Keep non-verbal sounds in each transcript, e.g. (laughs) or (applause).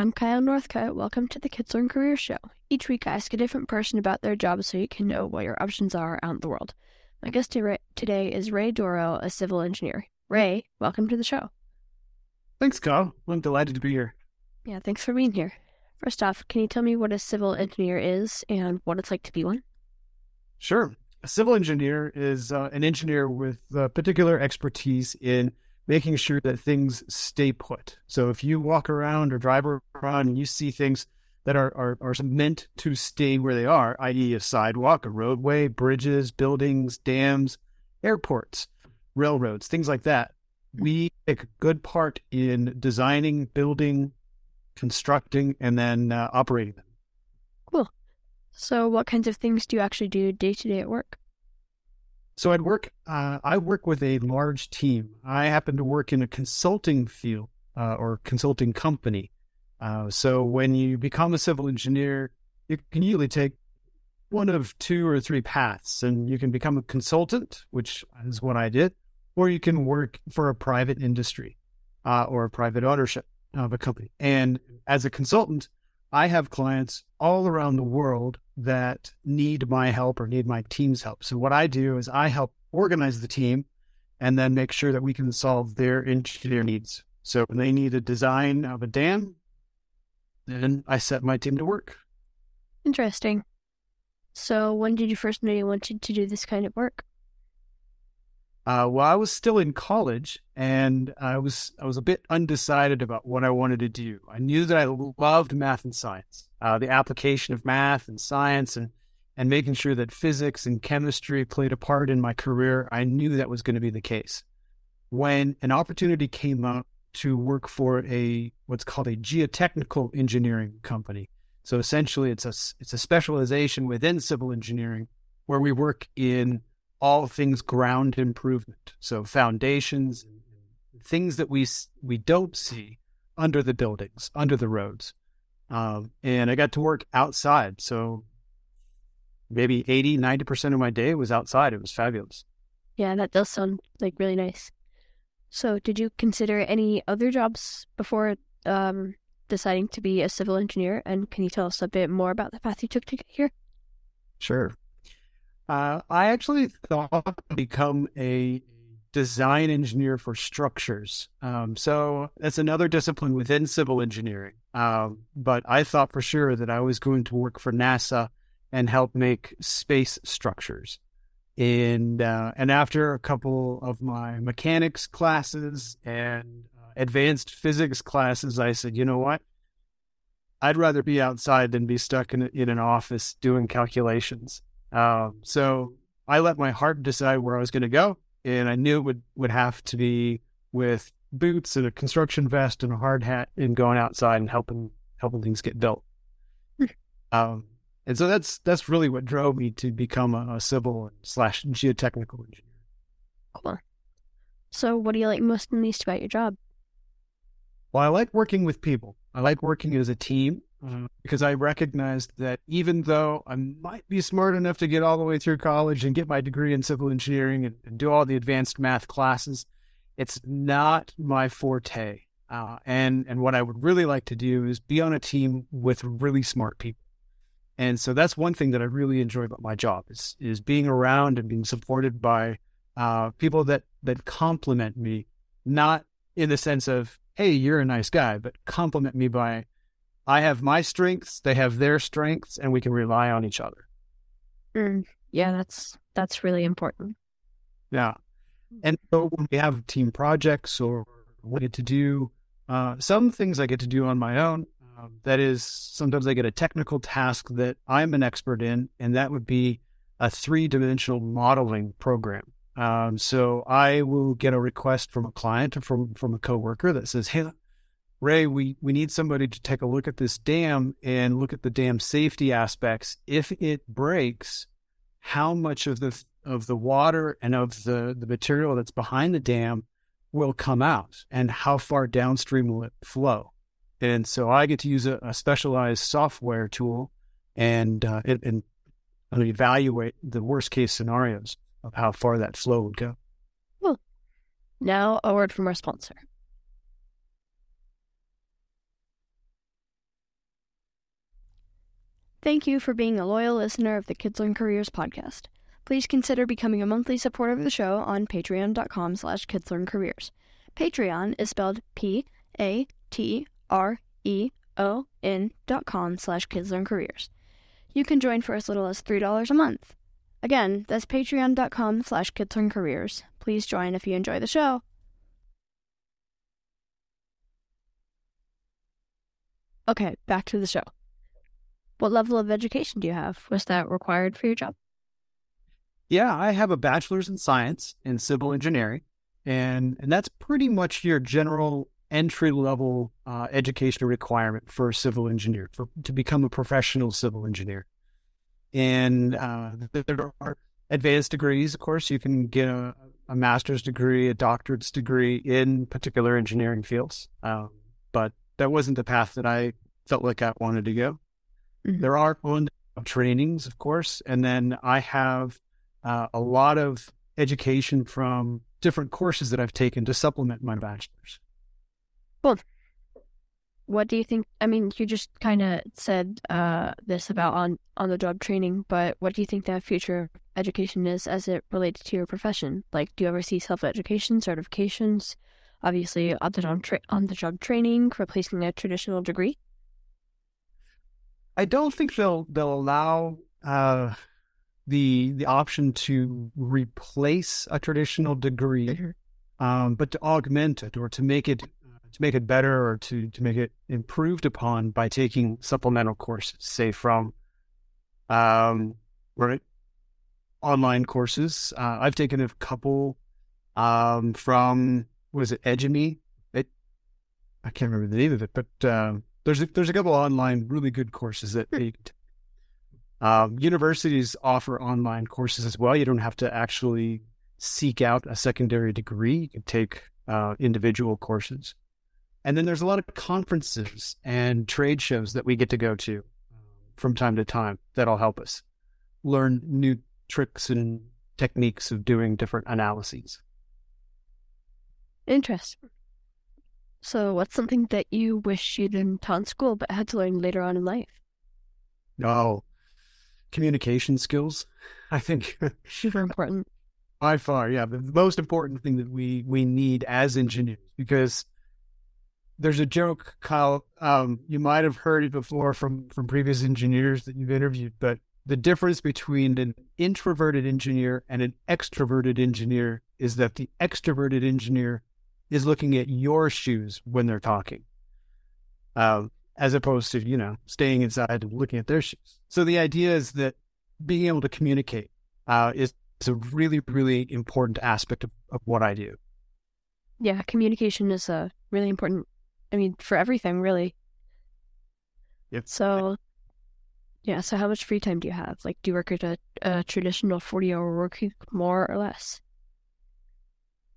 I'm Kyle Northcutt. Welcome to the Kids Learn Career Show. Each week, I ask a different person about their job so you can know what your options are out in the world. My guest today is Ray Doro, a civil engineer. Ray, welcome to the show. Thanks, Kyle. I'm delighted to be here. Yeah, thanks for being here. First off, can you tell me what a civil engineer is and what it's like to be one? Sure. A civil engineer is uh, an engineer with uh, particular expertise in making sure that things stay put. So if you walk around or drive around and you see things that are, are, are meant to stay where they are, i.e., a sidewalk, a roadway, bridges, buildings, dams, airports, railroads, things like that, we take a good part in designing, building, constructing, and then uh, operating them. Cool. So, what kinds of things do you actually do day to day at work? So I'd work. Uh, I work with a large team. I happen to work in a consulting field uh, or consulting company. Uh, so when you become a civil engineer, you can usually take one of two or three paths, and you can become a consultant, which is what I did, or you can work for a private industry uh, or a private ownership of a company. And as a consultant, I have clients all around the world that need my help or need my team's help. So what I do is I help organize the team and then make sure that we can solve their engineer needs. So when they need a design of a dam, then I set my team to work. Interesting. So when did you first know you wanted to do this kind of work? Uh, well, I was still in college, and I was I was a bit undecided about what I wanted to do. I knew that I loved math and science, uh, the application of math and science, and and making sure that physics and chemistry played a part in my career. I knew that was going to be the case. When an opportunity came up to work for a what's called a geotechnical engineering company, so essentially it's a it's a specialization within civil engineering where we work in all things ground improvement. So foundations, things that we we don't see under the buildings, under the roads. Um, and I got to work outside. So maybe 80, 90% of my day was outside. It was fabulous. Yeah, that does sound like really nice. So, did you consider any other jobs before um, deciding to be a civil engineer? And can you tell us a bit more about the path you took to get here? Sure. Uh, I actually thought become a design engineer for structures. Um, so that's another discipline within civil engineering. Um, but I thought for sure that I was going to work for NASA and help make space structures. And uh, and after a couple of my mechanics classes and uh, advanced physics classes, I said, you know what? I'd rather be outside than be stuck in, in an office doing calculations. Um, so I let my heart decide where I was going to go, and I knew it would would have to be with boots and a construction vest and a hard hat and going outside and helping helping things get built. (laughs) Um, and so that's that's really what drove me to become a, a civil slash geotechnical engineer. Cool. So, what do you like most and least about your job? Well, I like working with people. I like working as a team. Mm-hmm. because I recognized that even though I might be smart enough to get all the way through college and get my degree in civil engineering and, and do all the advanced math classes, it's not my forte. Uh, and and what I would really like to do is be on a team with really smart people. And so that's one thing that I really enjoy about my job is is being around and being supported by uh, people that that compliment me, not in the sense of hey you're a nice guy, but compliment me by I have my strengths, they have their strengths, and we can rely on each other. Mm, yeah, that's that's really important. Yeah, and so when we have team projects or we get to do uh, some things, I get to do on my own. Um, that is, sometimes I get a technical task that I'm an expert in, and that would be a three dimensional modeling program. Um, so I will get a request from a client or from from a coworker that says, "Hey, Ray, we, we need somebody to take a look at this dam and look at the dam safety aspects. If it breaks, how much of the of the water and of the, the material that's behind the dam will come out and how far downstream will it flow? And so I get to use a, a specialized software tool and, uh, and, and evaluate the worst case scenarios of how far that flow would go. Well, now a word from our sponsor. Thank you for being a loyal listener of the Kids Learn Careers podcast. Please consider becoming a monthly supporter of the show on patreon.com slash kidslearncareers. Patreon is spelled P-A-T-R-E-O-N dot com slash kidslearncareers. You can join for as little as $3 a month. Again, that's patreon.com slash kidslearncareers. Please join if you enjoy the show. Okay, back to the show. What level of education do you have? Was that required for your job? Yeah, I have a bachelor's in science in civil engineering, and and that's pretty much your general entry level uh, education requirement for a civil engineer for to become a professional civil engineer. And uh, there are advanced degrees, of course. You can get a, a master's degree, a doctorate's degree in particular engineering fields, um, but that wasn't the path that I felt like I wanted to go. Mm-hmm. There are on trainings, of course, and then I have uh, a lot of education from different courses that I've taken to supplement my bachelor's. Well, what do you think? I mean, you just kind of said uh, this about on on the job training, but what do you think that future education is as it relates to your profession? Like, do you ever see self education certifications? Obviously, on the job tra- on the job training replacing a traditional degree. I don't think they'll they'll allow uh, the the option to replace a traditional degree, um, but to augment it or to make it to make it better or to to make it improved upon by taking supplemental courses, say from um, right online courses. Uh, I've taken a couple um, from was it Edgemy? It I can't remember the name of it, but um, there's a, there's a couple online really good courses that they um, universities offer online courses as well. You don't have to actually seek out a secondary degree. You can take uh, individual courses. And then there's a lot of conferences and trade shows that we get to go to um, from time to time that'll help us learn new tricks and techniques of doing different analyses. Interesting. So, what's something that you wish you'd been taught in school but had to learn later on in life? Oh, communication skills. I think (laughs) super important. By far, yeah, the most important thing that we we need as engineers because there's a joke, Kyle. Um, you might have heard it before from from previous engineers that you've interviewed, but the difference between an introverted engineer and an extroverted engineer is that the extroverted engineer is looking at your shoes when they're talking. Um, as opposed to, you know, staying inside and looking at their shoes. So the idea is that being able to communicate uh, is, is a really, really important aspect of, of what I do. Yeah, communication is a really important, I mean, for everything, really. Yep. So, yeah, so how much free time do you have? Like, do you work at a, a traditional 40 hour work week more or less?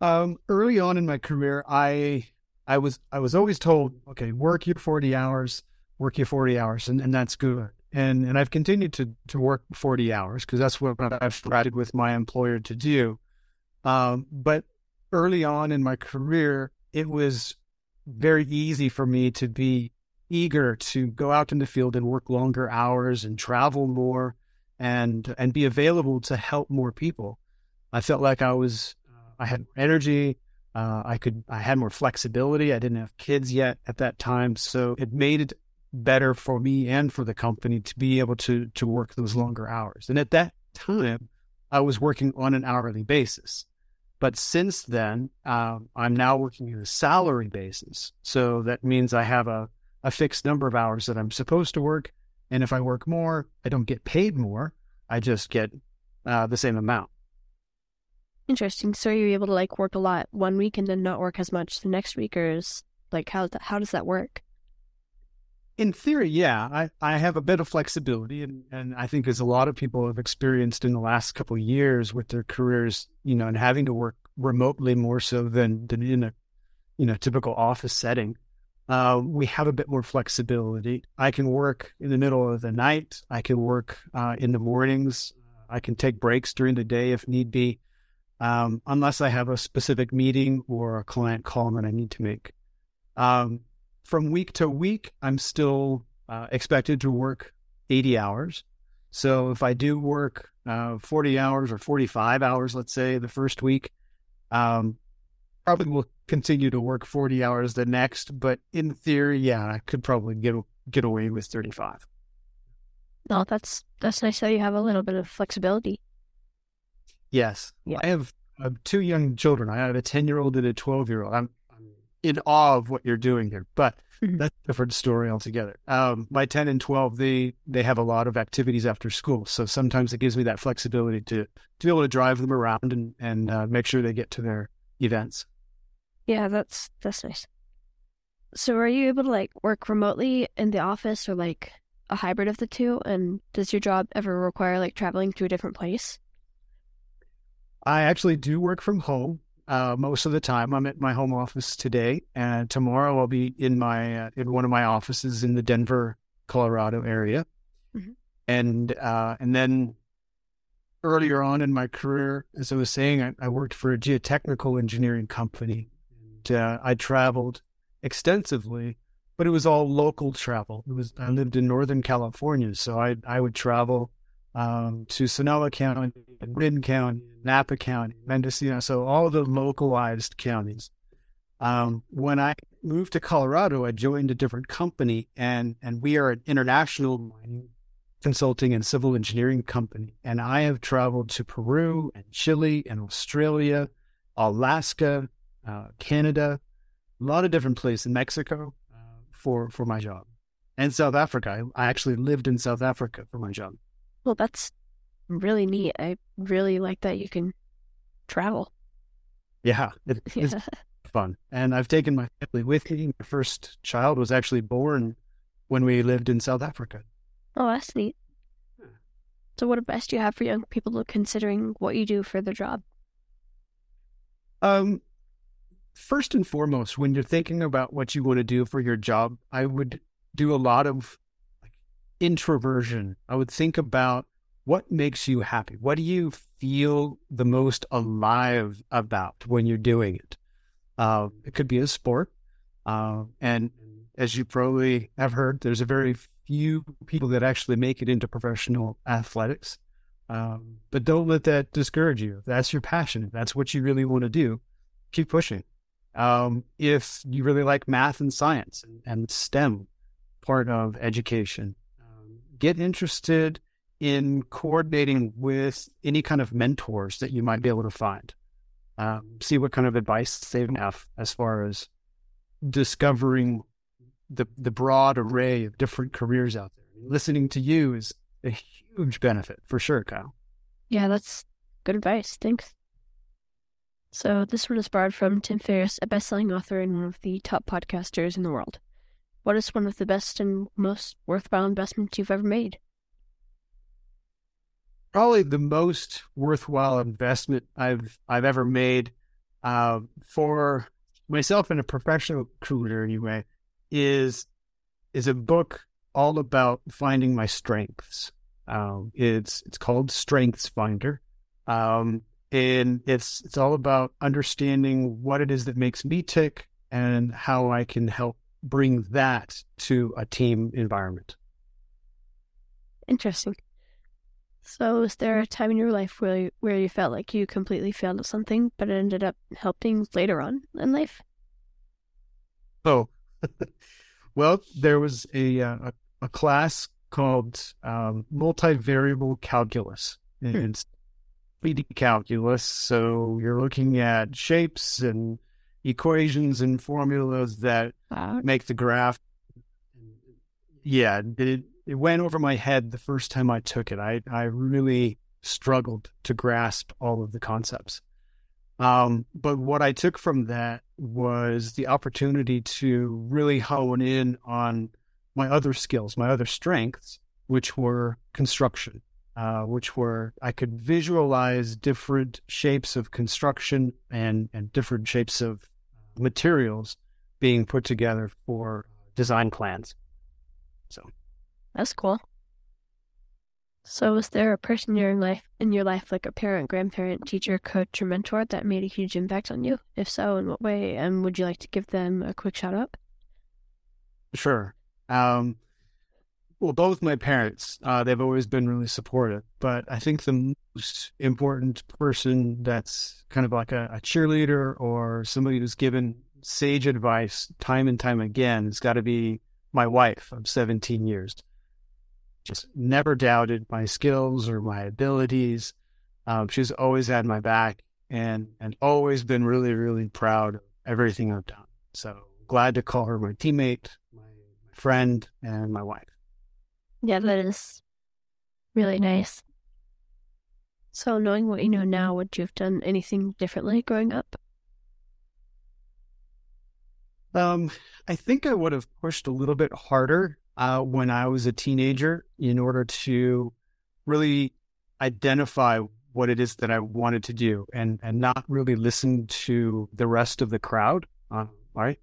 Um, early on in my career, I I was I was always told, okay, work your forty hours, work your forty hours, and, and that's good. And and I've continued to to work forty hours because that's what I've started with my employer to do. Um, but early on in my career, it was very easy for me to be eager to go out in the field and work longer hours and travel more and and be available to help more people. I felt like I was I had energy, uh, I could, I had more flexibility. I didn't have kids yet at that time, so it made it better for me and for the company to be able to to work those longer hours. And at that time, I was working on an hourly basis. But since then, um, I'm now working on a salary basis. So that means I have a, a fixed number of hours that I'm supposed to work. And if I work more, I don't get paid more. I just get uh, the same amount. Interesting. So you're able to like work a lot one week and then not work as much the next week, or is like how how does that work? In theory, yeah, I, I have a bit of flexibility, and, and I think as a lot of people have experienced in the last couple of years with their careers, you know, and having to work remotely more so than than in a you know typical office setting. Uh, we have a bit more flexibility. I can work in the middle of the night. I can work uh, in the mornings. I can take breaks during the day if need be um, unless I have a specific meeting or a client call that I need to make. Um, from week to week, I'm still uh, expected to work 80 hours. So if I do work uh, 40 hours or 45 hours, let's say the first week, um, probably will continue to work 40 hours the next. But in theory, yeah, I could probably get get away with 35. No, that's that's nice that you have a little bit of flexibility. Yes, yeah. I have uh, two young children. I have a 10 year old and a 12 year old. I'm, I'm in awe of what you're doing here, but mm-hmm. that's a different story altogether. Um, my 10 and 12, they, they have a lot of activities after school. So sometimes it gives me that flexibility to, to be able to drive them around and, and uh, make sure they get to their events. Yeah, that's, that's nice. So are you able to like work remotely in the office or like a hybrid of the two? And does your job ever require like traveling to a different place? I actually do work from home uh, most of the time. I'm at my home office today, and tomorrow I'll be in my uh, in one of my offices in the Denver, Colorado area. Mm-hmm. And uh, and then earlier on in my career, as I was saying, I, I worked for a geotechnical engineering company. And, uh, I traveled extensively, but it was all local travel. It was I lived in Northern California, so I I would travel um, to Sonoma County, Marin County, Napa County, Mendocino, so all the localized counties. Um, when I moved to Colorado, I joined a different company, and and we are an international mining consulting and civil engineering company. And I have traveled to Peru and Chile and Australia, Alaska, uh, Canada, a lot of different places in Mexico uh, for for my job, and South Africa. I, I actually lived in South Africa for my job. Well, that's really neat. I really like that you can travel. Yeah, (laughs) it, yeah. it's fun. And I've taken my family with me. My first child was actually born when we lived in South Africa. Oh, that's neat. So, what advice do you have for young people considering what you do for their job? Um, first and foremost, when you're thinking about what you want to do for your job, I would do a lot of introversion. I would think about what makes you happy. What do you feel the most alive about when you're doing it? Uh, it could be a sport, uh, and as you probably have heard, there's a very few people that actually make it into professional athletics. Um, but don't let that discourage you. That's your passion, that's what you really want to do, keep pushing. Um, if you really like math and science and, STEM part of education, get interested in coordinating with any kind of mentors that you might be able to find. Um, see what kind of advice they have as far as discovering the the broad array of different careers out there. Listening to you is a huge benefit for sure, Kyle. Yeah, that's good advice. Thanks. So this one is borrowed from Tim Ferriss, a best-selling author and one of the top podcasters in the world. What is one of the best and most worthwhile investments you've ever made? Probably the most worthwhile investment I've I've ever made uh, for myself and a professional recruiter anyway is is a book all about finding my strengths. Um, it's it's called Strengths Finder. Um, and it's it's all about understanding what it is that makes me tick and how I can help bring that to a team environment. Interesting. So, is there a time in your life where you, where you felt like you completely failed at something, but it ended up helping later on in life? Oh, (laughs) well, there was a uh, a, class called um, multivariable calculus. Hmm. It's 3D calculus. So you're looking at shapes and equations and formulas that wow. make the graph. Yeah, it, it went over my head the first time I took it. I, I really struggled to grasp all of the concepts. Um, but what I took from that was the opportunity to really hone in on my other skills, my other strengths, which were construction uh, which were I could visualize different shapes of construction and and different shapes of materials being put together for design plans. So that's cool. So, was there a person in your life, in your life, like a parent, grandparent, teacher, coach, or mentor, that made a huge impact on you? If so, in what way? And would you like to give them a quick shout out? Sure. Um, well, both my parents, uh, they've always been really supportive. But I think the important person that's kind of like a, a cheerleader or somebody who's given sage advice time and time again has got to be my wife of 17 years. Just never doubted my skills or my abilities. Um, she's always had my back and and always been really, really proud of everything I've done. So glad to call her my teammate, my friend, and my wife. Yeah, that is really nice. So, knowing what you know now, would you have done anything differently growing up? Um, I think I would have pushed a little bit harder uh, when I was a teenager in order to really identify what it is that I wanted to do and and not really listen to the rest of the crowd. Uh, right,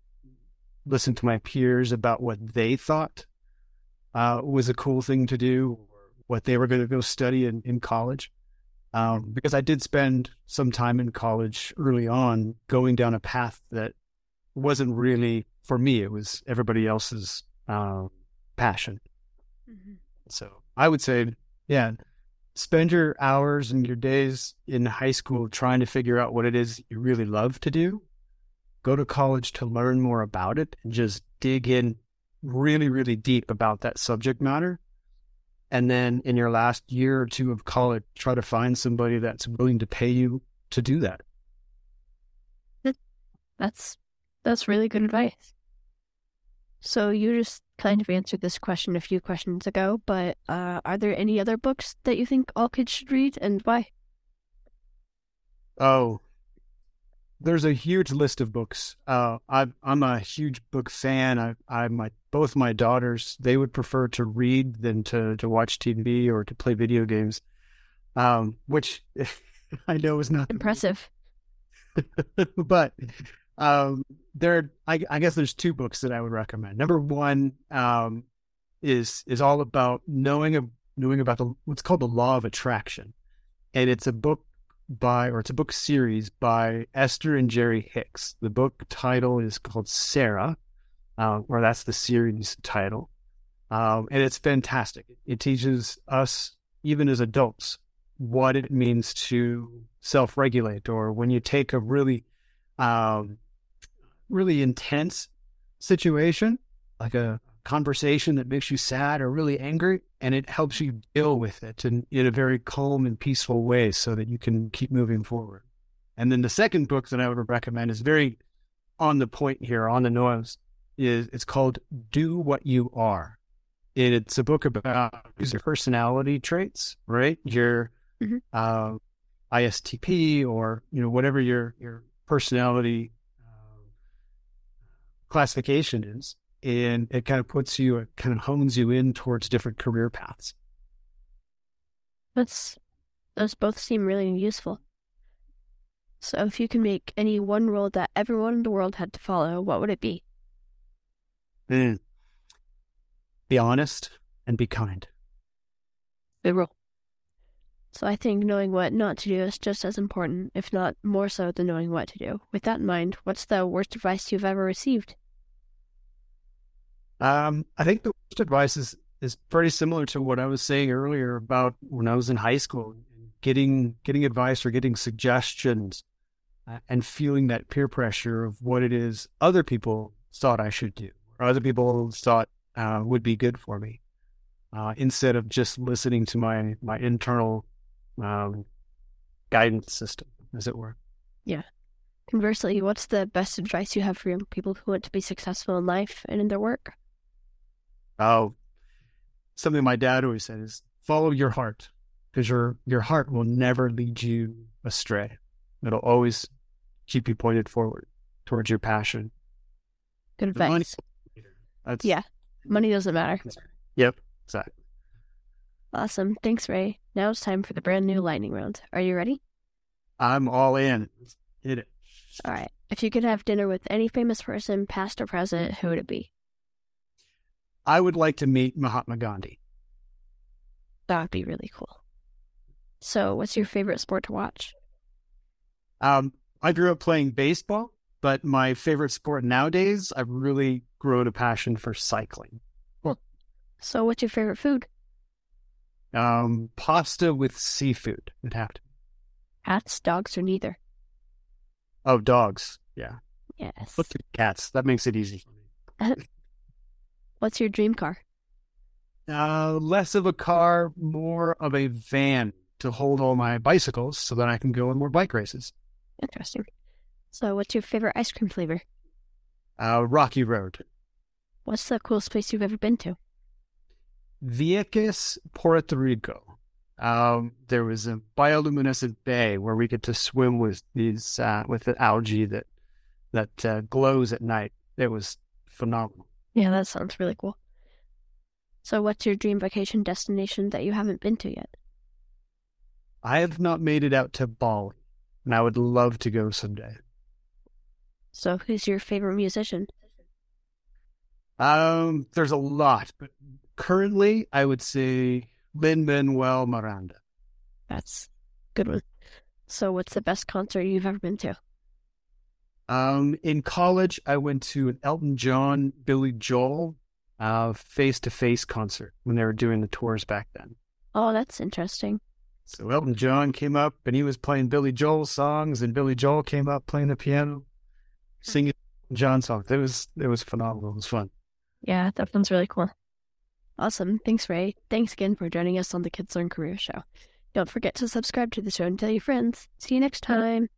listen to my peers about what they thought uh, was a cool thing to do, or what they were going to go study in, in college. Um, because I did spend some time in college early on going down a path that wasn't really for me. It was everybody else's uh, passion. Mm-hmm. So I would say, yeah, spend your hours and your days in high school trying to figure out what it is you really love to do. Go to college to learn more about it and just dig in really, really deep about that subject matter. And then in your last year or two of college, try to find somebody that's willing to pay you to do that. That's that's really good advice. So you just kind of answered this question a few questions ago, but uh, are there any other books that you think all kids should read and why? Oh, there's a huge list of books. Uh, I, am a huge book fan. I, I, my both my daughters they would prefer to read than to to watch TV or to play video games, um, which (laughs) I know is not impressive. (laughs) but um, there, I, I, guess there's two books that I would recommend. Number one um, is is all about knowing knowing about the what's called the law of attraction, and it's a book by, or it's a book series by Esther and Jerry Hicks. The book title is called Sara, uh, or that's the series title. Um, and it's fantastic. It teaches us, even as adults, what it means to self regulate, or when you take a really, um, really intense situation, like a conversation that makes you sad or really angry, and it helps you deal with it in, in a very calm and peaceful way so that you can keep moving forward. And then the second book that I would recommend is very on the point here, on the nose, is it's called Do What You Are. And it's a book about your personality traits, right? Your mm-hmm. uh, ISTP or you know whatever your your personality uh, classification is, and it kind of puts you, it kind of hones you in towards different career paths. That's, those both seem really useful. So if you can make any one rule that everyone in the world had to follow, what would it be? Mm. Be honest and be kind. Good rule. So I think knowing what not to do is just as important, if not more so than knowing what to do. With that in mind, what's the worst advice you've ever received? Um, I think the worst advice is is pretty similar to what I was saying earlier about when I was in high school, getting getting advice or getting suggestions, uh, and feeling that peer pressure of what it is other people thought I should do, or other people thought uh, would be good for me, uh, instead of just listening to my my internal um, guidance system, as it were. Yeah. Conversely, what's the best advice you have for young people who want to be successful in life and in their work? Oh, something my dad always said is follow your heart because your your heart will never lead you astray. It'll always keep you pointed forward towards your passion. Good advice. Money, yeah, money doesn't matter. Yep, exactly. Awesome. Thanks, Ray. Now it's time for the brand new lightning round. Are you ready? I'm all in. hit it. All right. If you could have dinner with any famous person, past or present, who would it be? I would like to meet Mahatma Gandhi. That would be really cool. So, what's your favorite sport to watch? Um, I grew up playing baseball, but my favorite sport nowadays, I've really grown a passion for cycling. Well, So, what's your favorite food? Um, pasta with seafood would have to. Cats, dogs, or neither? Oh, dogs. Yeah. Yes. Cats. That makes it easy for me. (laughs) What's your dream car? Uh, less of a car, more of a van to hold all my bicycles so that I can go on more bike races. Interesting. So, what's your favorite ice cream flavor? Uh, Rocky Road. What's the coolest place you've ever been to? Vieques, Puerto Rico. Um, there was a bioluminescent bay where we get to swim with these uh, with the algae that that uh, glows at night. It was phenomenal. Yeah, that sounds really cool. So, what's your dream vacation destination that you haven't been to yet? I have not made it out to Bali, and I would love to go someday. So, who's your favorite musician? Um, there's a lot, but currently I would say Lin Manuel Miranda. That's a good one. So, what's the best concert you've ever been to? Um, in college, I went to an Elton John, Billy Joel, uh, face-to-face concert when they were doing the tours back then. Oh, that's interesting. So Elton John came up and he was playing Billy Joel songs, and Billy Joel came up playing the piano, singing John songs. It was it was phenomenal. It was fun. Yeah, that sounds really cool. Awesome. Thanks, Ray. Thanks again for joining us on the Kids Learn Career Show. Don't forget to subscribe to the show and tell your friends. See you next time.